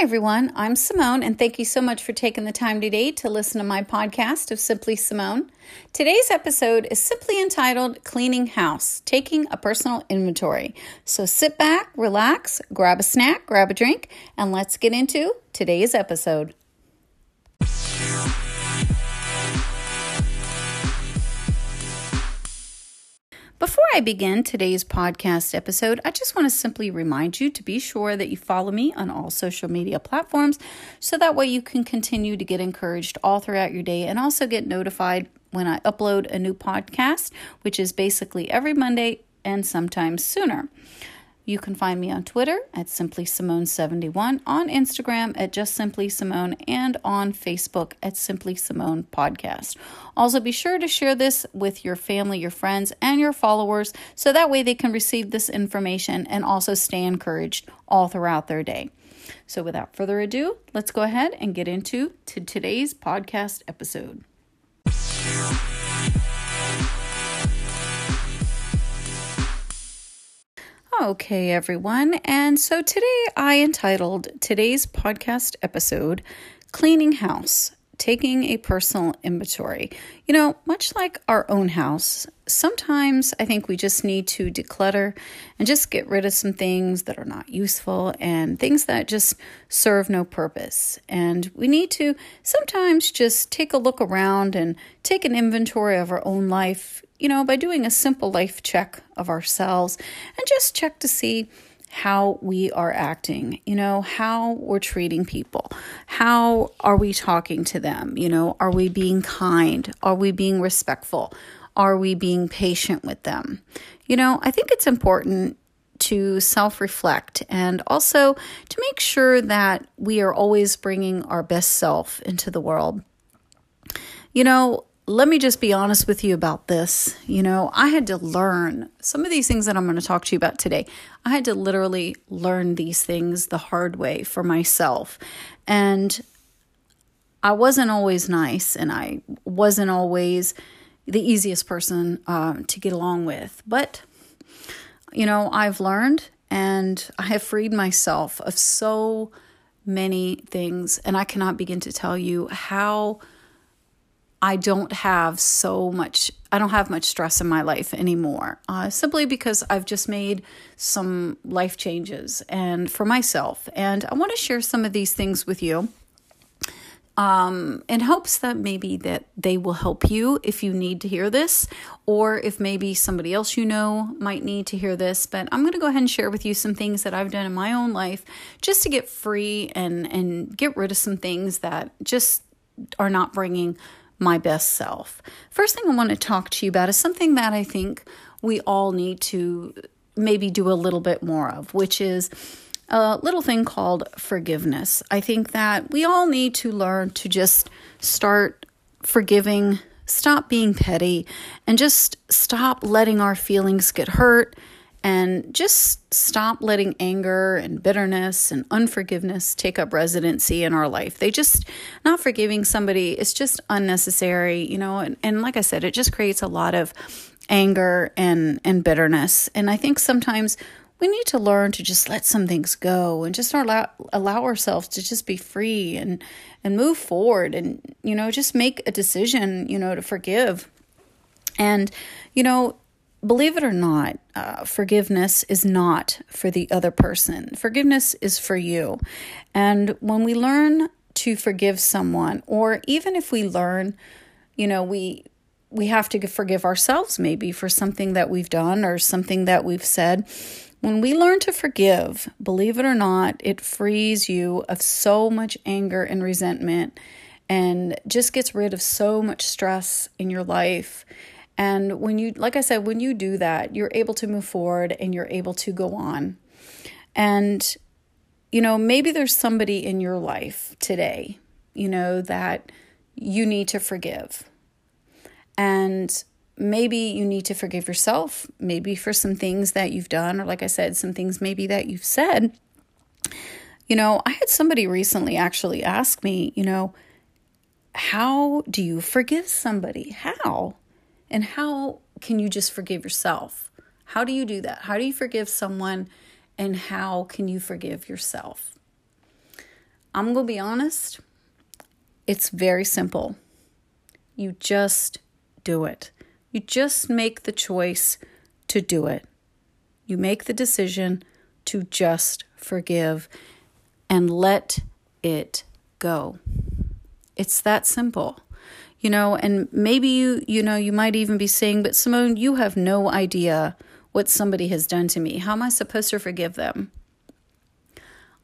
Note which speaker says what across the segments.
Speaker 1: Hi, everyone. I'm Simone, and thank you so much for taking the time today to listen to my podcast of Simply Simone. Today's episode is simply entitled Cleaning House Taking a Personal Inventory. So sit back, relax, grab a snack, grab a drink, and let's get into today's episode. Before I begin today's podcast episode, I just want to simply remind you to be sure that you follow me on all social media platforms so that way you can continue to get encouraged all throughout your day and also get notified when I upload a new podcast, which is basically every Monday and sometimes sooner. You can find me on Twitter at Simply Simone71, on Instagram at Just Simply Simone, and on Facebook at Simply Simone Podcast. Also, be sure to share this with your family, your friends, and your followers so that way they can receive this information and also stay encouraged all throughout their day. So, without further ado, let's go ahead and get into to today's podcast episode. Okay, everyone. And so today I entitled today's podcast episode Cleaning House Taking a Personal Inventory. You know, much like our own house, sometimes I think we just need to declutter and just get rid of some things that are not useful and things that just serve no purpose. And we need to sometimes just take a look around and take an inventory of our own life you know, by doing a simple life check of ourselves and just check to see how we are acting, you know, how we're treating people. How are we talking to them? You know, are we being kind? Are we being respectful? Are we being patient with them? You know, I think it's important to self reflect and also to make sure that we are always bringing our best self into the world. You know, let me just be honest with you about this. You know, I had to learn some of these things that I'm going to talk to you about today. I had to literally learn these things the hard way for myself. And I wasn't always nice and I wasn't always the easiest person uh, to get along with. But, you know, I've learned and I have freed myself of so many things. And I cannot begin to tell you how I don't have so much, I don't have much stress in my life anymore, uh, simply because I've just made some life changes and for myself. And I want to share some of these things with you um, in hopes that maybe that they will help you if you need to hear this, or if maybe somebody else you know might need to hear this. But I'm going to go ahead and share with you some things that I've done in my own life just to get free and and get rid of some things that just are not bringing my best self. First thing I want to talk to you about is something that I think we all need to maybe do a little bit more of, which is a little thing called forgiveness. I think that we all need to learn to just start forgiving, stop being petty, and just stop letting our feelings get hurt and just stop letting anger and bitterness and unforgiveness take up residency in our life. They just, not forgiving somebody, it's just unnecessary, you know, and, and like I said, it just creates a lot of anger and, and bitterness. And I think sometimes we need to learn to just let some things go and just allow, allow ourselves to just be free and, and move forward and, you know, just make a decision, you know, to forgive. And, you know, believe it or not, uh, forgiveness is not for the other person. Forgiveness is for you. And when we learn to forgive someone, or even if we learn, you know, we we have to forgive ourselves maybe for something that we've done or something that we've said. When we learn to forgive, believe it or not, it frees you of so much anger and resentment and just gets rid of so much stress in your life and when you, like I said, when you do that, you're able to move forward and you're able to go on. And, you know, maybe there's somebody in your life today, you know, that you need to forgive. And maybe you need to forgive yourself, maybe for some things that you've done, or like I said, some things maybe that you've said. You know, I had somebody recently actually ask me, you know, how do you forgive somebody? How? And how can you just forgive yourself? How do you do that? How do you forgive someone and how can you forgive yourself? I'm going to be honest, it's very simple. You just do it. You just make the choice to do it. You make the decision to just forgive and let it go. It's that simple. You know, and maybe you you know, you might even be saying, "But Simone, you have no idea what somebody has done to me. How am I supposed to forgive them?"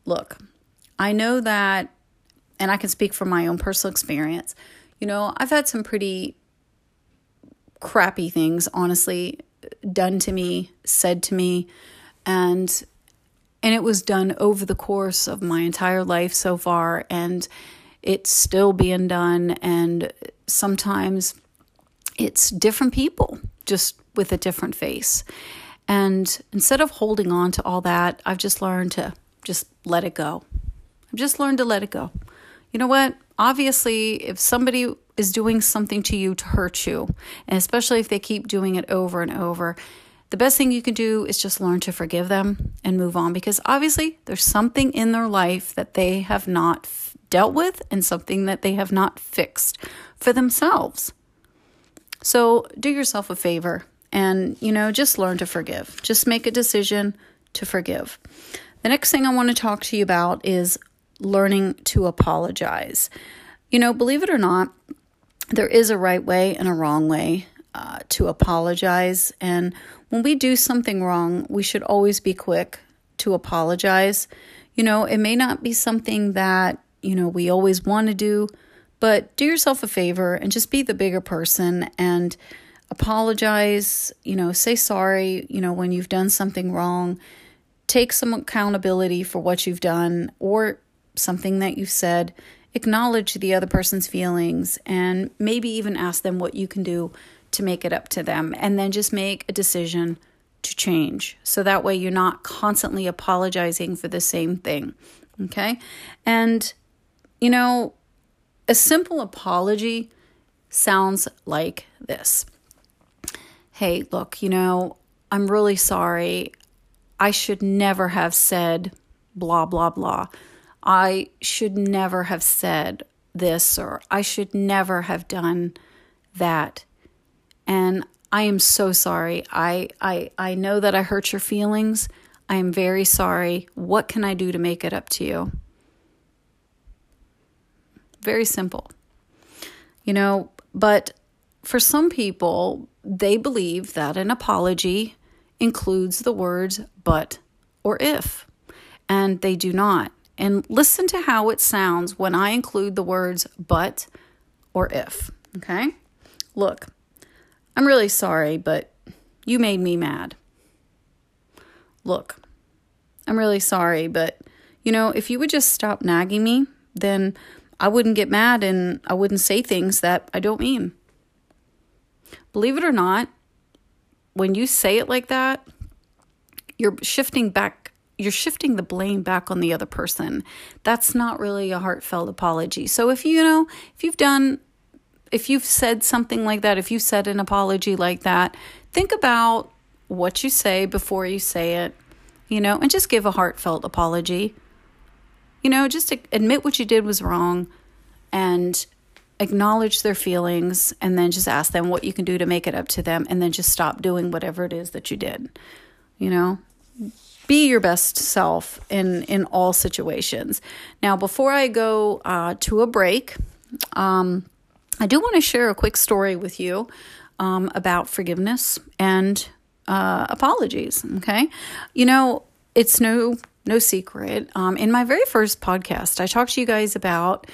Speaker 1: Look, I know that and I can speak from my own personal experience. You know, I've had some pretty crappy things honestly done to me, said to me, and and it was done over the course of my entire life so far and it's still being done and sometimes it's different people just with a different face. And instead of holding on to all that i've just learned to just let it go. I've just learned to let it go. You know what? Obviously if somebody is doing something to you to hurt you and especially if they keep doing it over and over the best thing you can do is just learn to forgive them and move on because obviously there's something in their life that they have not f- dealt with and something that they have not fixed for themselves. So do yourself a favor and, you know, just learn to forgive. Just make a decision to forgive. The next thing I want to talk to you about is learning to apologize. You know, believe it or not, there is a right way and a wrong way uh, to apologize. And when we do something wrong, we should always be quick to apologize. You know, it may not be something that, you know, we always want to do, but do yourself a favor and just be the bigger person and apologize, you know, say sorry, you know, when you've done something wrong. Take some accountability for what you've done or something that you've said. Acknowledge the other person's feelings and maybe even ask them what you can do to make it up to them and then just make a decision to change. So that way you're not constantly apologizing for the same thing. Okay? And, you know, a simple apology sounds like this Hey, look, you know, I'm really sorry. I should never have said blah, blah, blah. I should never have said this, or I should never have done that and I am so sorry. I I I know that I hurt your feelings. I am very sorry. What can I do to make it up to you? Very simple. You know, but for some people, they believe that an apology includes the words but or if, and they do not. And listen to how it sounds when I include the words but or if. Okay? Look, I'm really sorry, but you made me mad. Look, I'm really sorry, but you know, if you would just stop nagging me, then I wouldn't get mad and I wouldn't say things that I don't mean. Believe it or not, when you say it like that, you're shifting back you're shifting the blame back on the other person. That's not really a heartfelt apology. So if you know, if you've done if you've said something like that, if you said an apology like that, think about what you say before you say it, you know, and just give a heartfelt apology. You know, just admit what you did was wrong and acknowledge their feelings and then just ask them what you can do to make it up to them and then just stop doing whatever it is that you did. You know, be your best self in in all situations. Now, before I go uh, to a break, um, I do want to share a quick story with you um, about forgiveness and uh, apologies. Okay, you know it's no no secret. Um, in my very first podcast, I talked to you guys about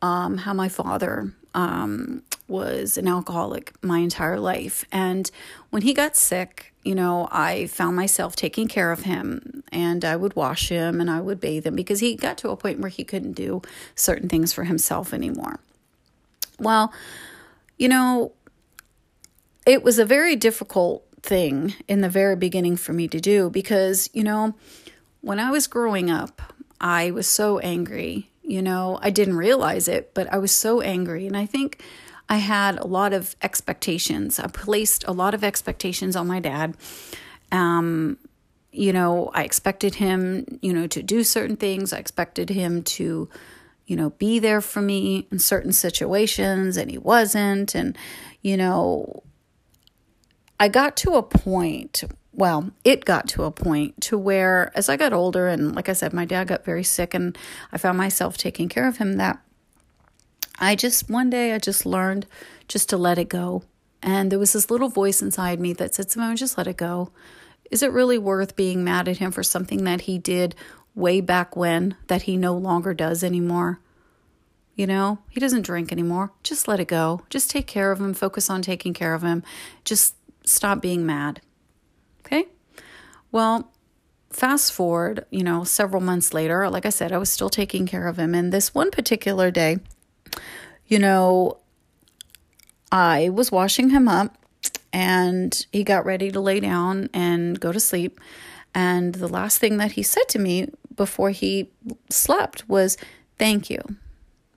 Speaker 1: um, how my father um, was an alcoholic my entire life, and when he got sick, you know, I found myself taking care of him, and I would wash him and I would bathe him because he got to a point where he couldn't do certain things for himself anymore. Well, you know, it was a very difficult thing in the very beginning for me to do because, you know, when I was growing up, I was so angry. You know, I didn't realize it, but I was so angry. And I think I had a lot of expectations. I placed a lot of expectations on my dad. Um, you know, I expected him, you know, to do certain things. I expected him to, you know, be there for me in certain situations, and he wasn't. And, you know, I got to a point, well, it got to a point to where as I got older, and like I said, my dad got very sick, and I found myself taking care of him, that I just, one day, I just learned just to let it go. And there was this little voice inside me that said, Simone, just let it go is it really worth being mad at him for something that he did way back when that he no longer does anymore? You know, he doesn't drink anymore. Just let it go. Just take care of him. Focus on taking care of him. Just stop being mad. Well, fast forward, you know, several months later, like I said, I was still taking care of him. And this one particular day, you know, I was washing him up and he got ready to lay down and go to sleep. And the last thing that he said to me before he slept was, Thank you.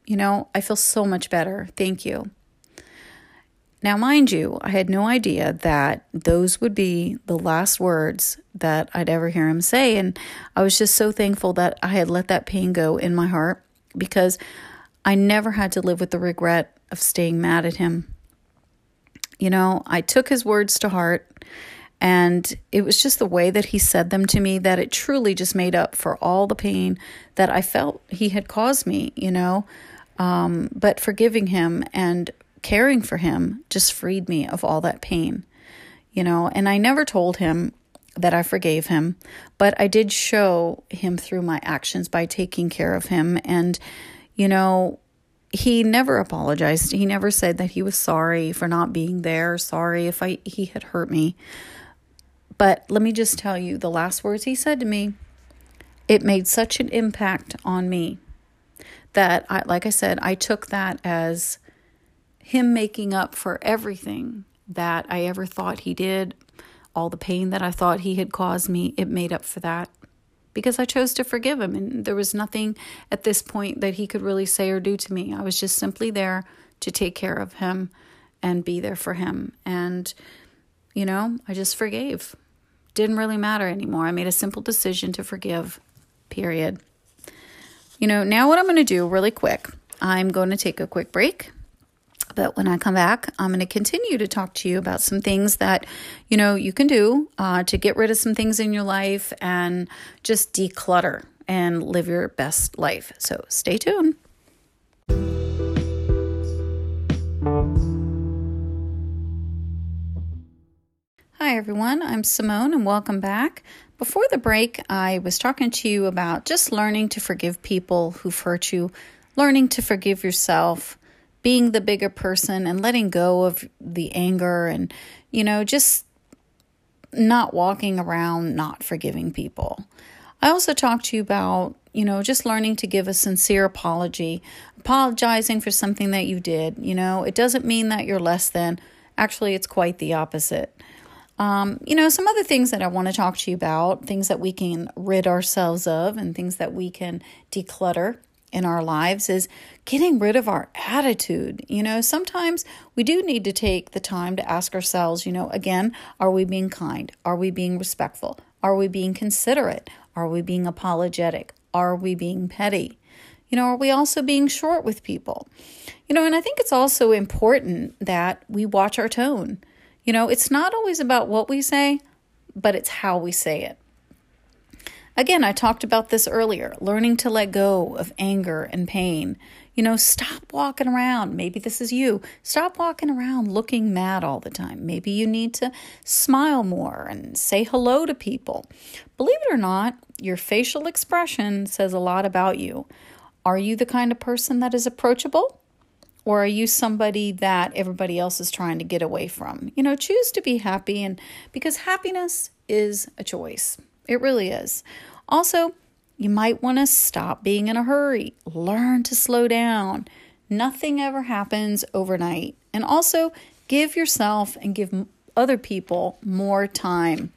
Speaker 1: You know, I feel so much better. Thank you. Now, mind you, I had no idea that those would be the last words that I'd ever hear him say. And I was just so thankful that I had let that pain go in my heart because I never had to live with the regret of staying mad at him. You know, I took his words to heart, and it was just the way that he said them to me that it truly just made up for all the pain that I felt he had caused me, you know. Um, but forgiving him and caring for him just freed me of all that pain, you know. And I never told him that I forgave him, but I did show him through my actions by taking care of him. And, you know, he never apologized. He never said that he was sorry for not being there, sorry if I he had hurt me. But let me just tell you the last words he said to me, it made such an impact on me that I like I said, I took that as him making up for everything that I ever thought he did, all the pain that I thought he had caused me, it made up for that because I chose to forgive him. And there was nothing at this point that he could really say or do to me. I was just simply there to take care of him and be there for him. And, you know, I just forgave. Didn't really matter anymore. I made a simple decision to forgive, period. You know, now what I'm going to do really quick, I'm going to take a quick break but when I come back, I'm going to continue to talk to you about some things that, you know, you can do uh, to get rid of some things in your life and just declutter and live your best life. So stay tuned. Hi, everyone. I'm Simone, and welcome back. Before the break, I was talking to you about just learning to forgive people who've hurt you, learning to forgive yourself being the bigger person and letting go of the anger and, you know, just not walking around not forgiving people. I also talked to you about, you know, just learning to give a sincere apology, apologizing for something that you did. You know, it doesn't mean that you're less than. Actually, it's quite the opposite. Um, you know, some other things that I want to talk to you about, things that we can rid ourselves of, and things that we can declutter in our lives is getting rid of our attitude. You know, sometimes we do need to take the time to ask ourselves, you know, again, are we being kind? Are we being respectful? Are we being considerate? Are we being apologetic? Are we being petty? You know, are we also being short with people? You know, and I think it's also important that we watch our tone. You know, it's not always about what we say, but it's how we say it. Again, I talked about this earlier learning to let go of anger and pain. You know, stop walking around. Maybe this is you. Stop walking around looking mad all the time. Maybe you need to smile more and say hello to people. Believe it or not, your facial expression says a lot about you. Are you the kind of person that is approachable? Or are you somebody that everybody else is trying to get away from? You know, choose to be happy and because happiness is a choice. It really is. Also, you might want to stop being in a hurry, learn to slow down. Nothing ever happens overnight. And also, give yourself and give other people more time.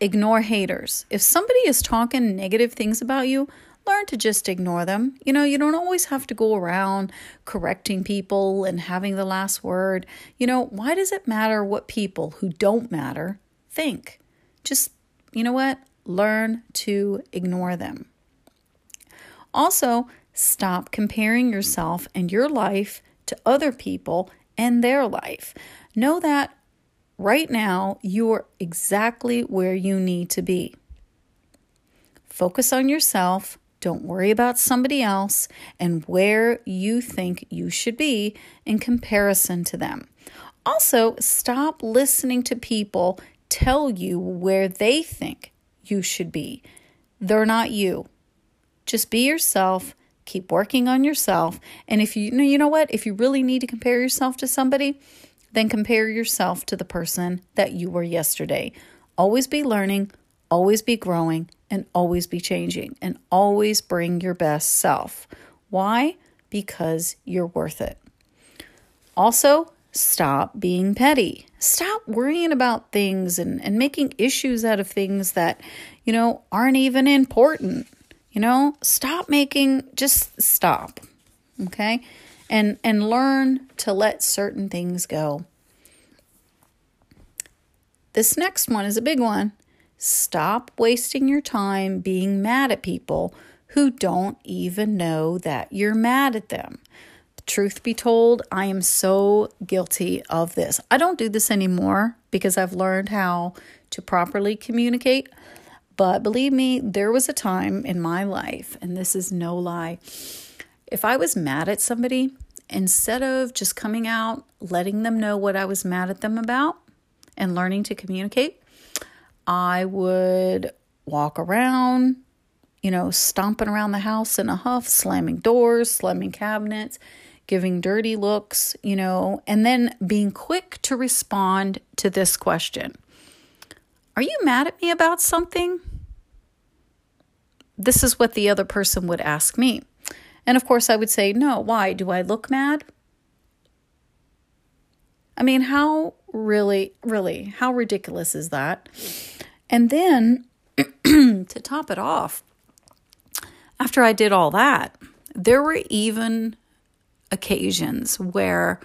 Speaker 1: Ignore haters. If somebody is talking negative things about you, learn to just ignore them. You know, you don't always have to go around correcting people and having the last word. You know, why does it matter what people who don't matter think? Just you know what? Learn to ignore them. Also, stop comparing yourself and your life to other people and their life. Know that right now you're exactly where you need to be. Focus on yourself. Don't worry about somebody else and where you think you should be in comparison to them. Also, stop listening to people tell you where they think you should be. They're not you. Just be yourself, keep working on yourself, and if you you know what, if you really need to compare yourself to somebody, then compare yourself to the person that you were yesterday. Always be learning, always be growing, and always be changing, and always bring your best self. Why? Because you're worth it. Also, stop being petty. Stop worrying about things and, and making issues out of things that, you know, aren't even important. You know, stop making just stop. Okay? And and learn to let certain things go. This next one is a big one. Stop wasting your time being mad at people who don't even know that you're mad at them. Truth be told, I am so guilty of this. I don't do this anymore because I've learned how to properly communicate. But believe me, there was a time in my life, and this is no lie. If I was mad at somebody, instead of just coming out, letting them know what I was mad at them about, and learning to communicate, I would walk around, you know, stomping around the house in a huff, slamming doors, slamming cabinets, giving dirty looks, you know, and then being quick to respond to this question Are you mad at me about something? This is what the other person would ask me. And of course, I would say, No, why? Do I look mad? I mean, how really, really, how ridiculous is that? And then to top it off, after I did all that, there were even occasions where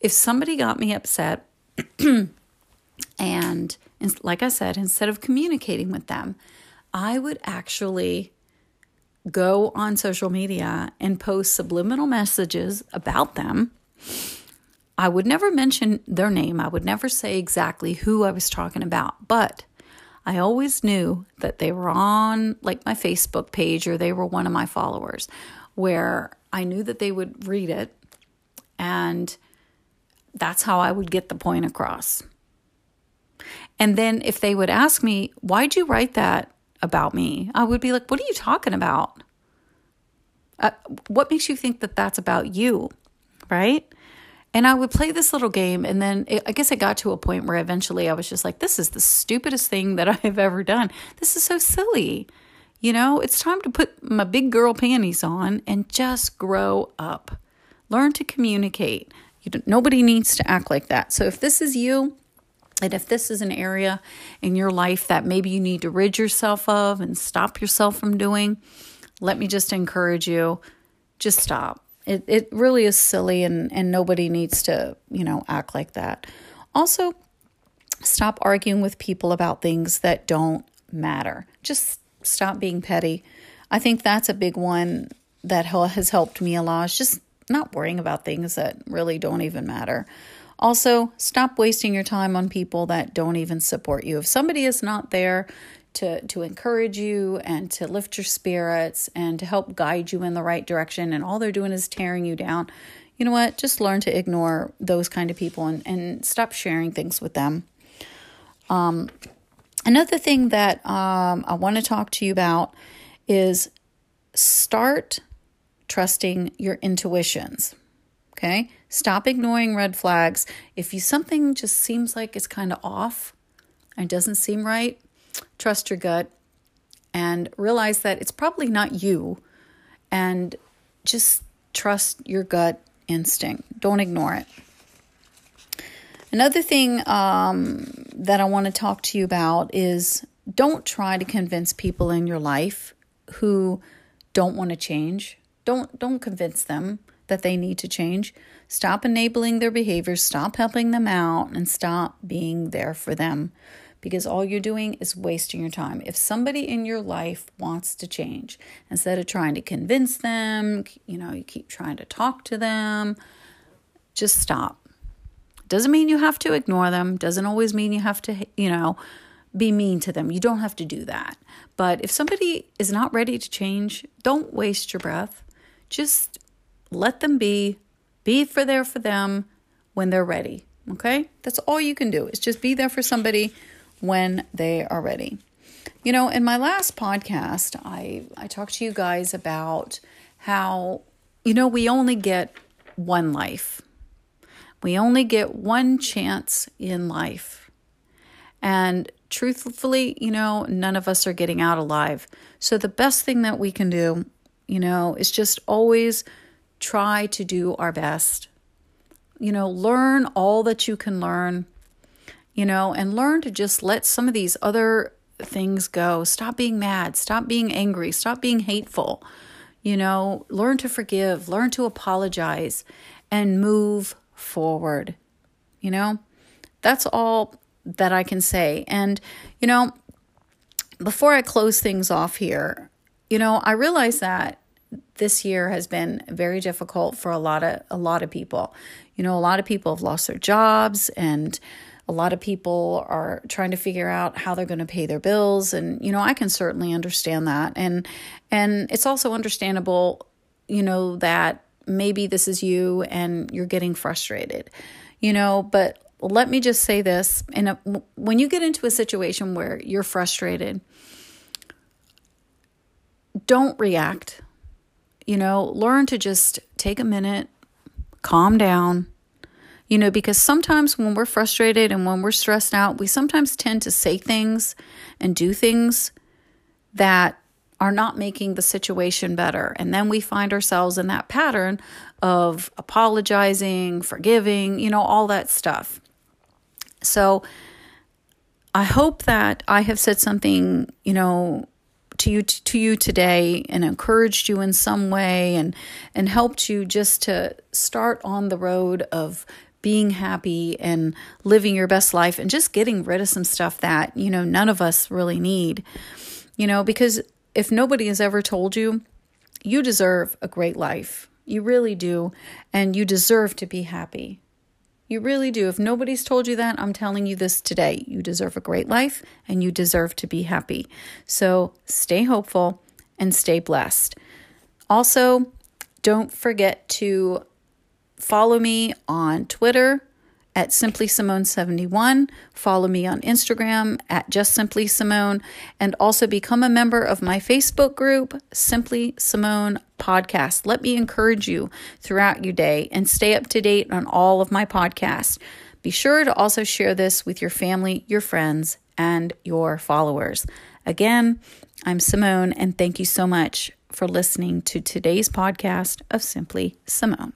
Speaker 1: if somebody got me upset and like I said, instead of communicating with them, I would actually go on social media and post subliminal messages about them. I would never mention their name. I would never say exactly who I was talking about, but I always knew that they were on like my Facebook page or they were one of my followers where I knew that they would read it, and that's how I would get the point across. And then if they would ask me, Why'd you write that about me? I would be like, What are you talking about? Uh, what makes you think that that's about you? Right? And I would play this little game. And then it, I guess it got to a point where eventually I was just like, This is the stupidest thing that I've ever done. This is so silly. You know, it's time to put my big girl panties on and just grow up. Learn to communicate. nobody needs to act like that. So if this is you, and if this is an area in your life that maybe you need to rid yourself of and stop yourself from doing, let me just encourage you just stop. It, it really is silly and, and nobody needs to, you know, act like that. Also, stop arguing with people about things that don't matter. Just stop being petty. I think that's a big one that has helped me a lot. Is just not worrying about things that really don't even matter. Also, stop wasting your time on people that don't even support you. If somebody is not there to to encourage you and to lift your spirits and to help guide you in the right direction and all they're doing is tearing you down, you know what? Just learn to ignore those kind of people and, and stop sharing things with them. Um, Another thing that um, I want to talk to you about is start trusting your intuitions. Okay? Stop ignoring red flags. If you something just seems like it's kind of off and doesn't seem right, trust your gut and realize that it's probably not you and just trust your gut instinct. Don't ignore it. Another thing um, that I want to talk to you about is don't try to convince people in your life who don't want to change. Don't don't convince them that they need to change. Stop enabling their behaviors, stop helping them out and stop being there for them because all you're doing is wasting your time. If somebody in your life wants to change, instead of trying to convince them, you know, you keep trying to talk to them, just stop. Doesn't mean you have to ignore them, doesn't always mean you have to, you know, be mean to them. You don't have to do that. But if somebody is not ready to change, don't waste your breath. Just let them be, be for there for them when they're ready. Okay? That's all you can do is just be there for somebody when they are ready. You know, in my last podcast, I, I talked to you guys about how, you know, we only get one life. We only get one chance in life. And truthfully, you know, none of us are getting out alive. So the best thing that we can do, you know, is just always try to do our best. You know, learn all that you can learn you know, and learn to just let some of these other things go. Stop being mad, stop being angry, stop being hateful. You know, learn to forgive, learn to apologize, and move forward. You know, that's all that I can say. And, you know, before I close things off here, you know, I realize that this year has been very difficult for a lot of a lot of people. You know, a lot of people have lost their jobs and a lot of people are trying to figure out how they're going to pay their bills and you know I can certainly understand that and and it's also understandable you know that maybe this is you and you're getting frustrated you know but let me just say this. And when you get into a situation where you're frustrated don't react you know learn to just take a minute calm down you know, because sometimes when we're frustrated and when we're stressed out, we sometimes tend to say things and do things that are not making the situation better. And then we find ourselves in that pattern of apologizing, forgiving, you know, all that stuff. So I hope that I have said something, you know, to you to you today and encouraged you in some way and and helped you just to start on the road of being happy and living your best life and just getting rid of some stuff that, you know, none of us really need. You know, because if nobody has ever told you, you deserve a great life. You really do. And you deserve to be happy. You really do. If nobody's told you that, I'm telling you this today. You deserve a great life and you deserve to be happy. So stay hopeful and stay blessed. Also, don't forget to Follow me on Twitter at Simply Simone 71. Follow me on Instagram at Just Simply Simone, and also become a member of my Facebook group, Simply Simone Podcast. Let me encourage you throughout your day and stay up to date on all of my podcasts. Be sure to also share this with your family, your friends, and your followers. Again, I'm Simone, and thank you so much for listening to today's podcast of Simply Simone.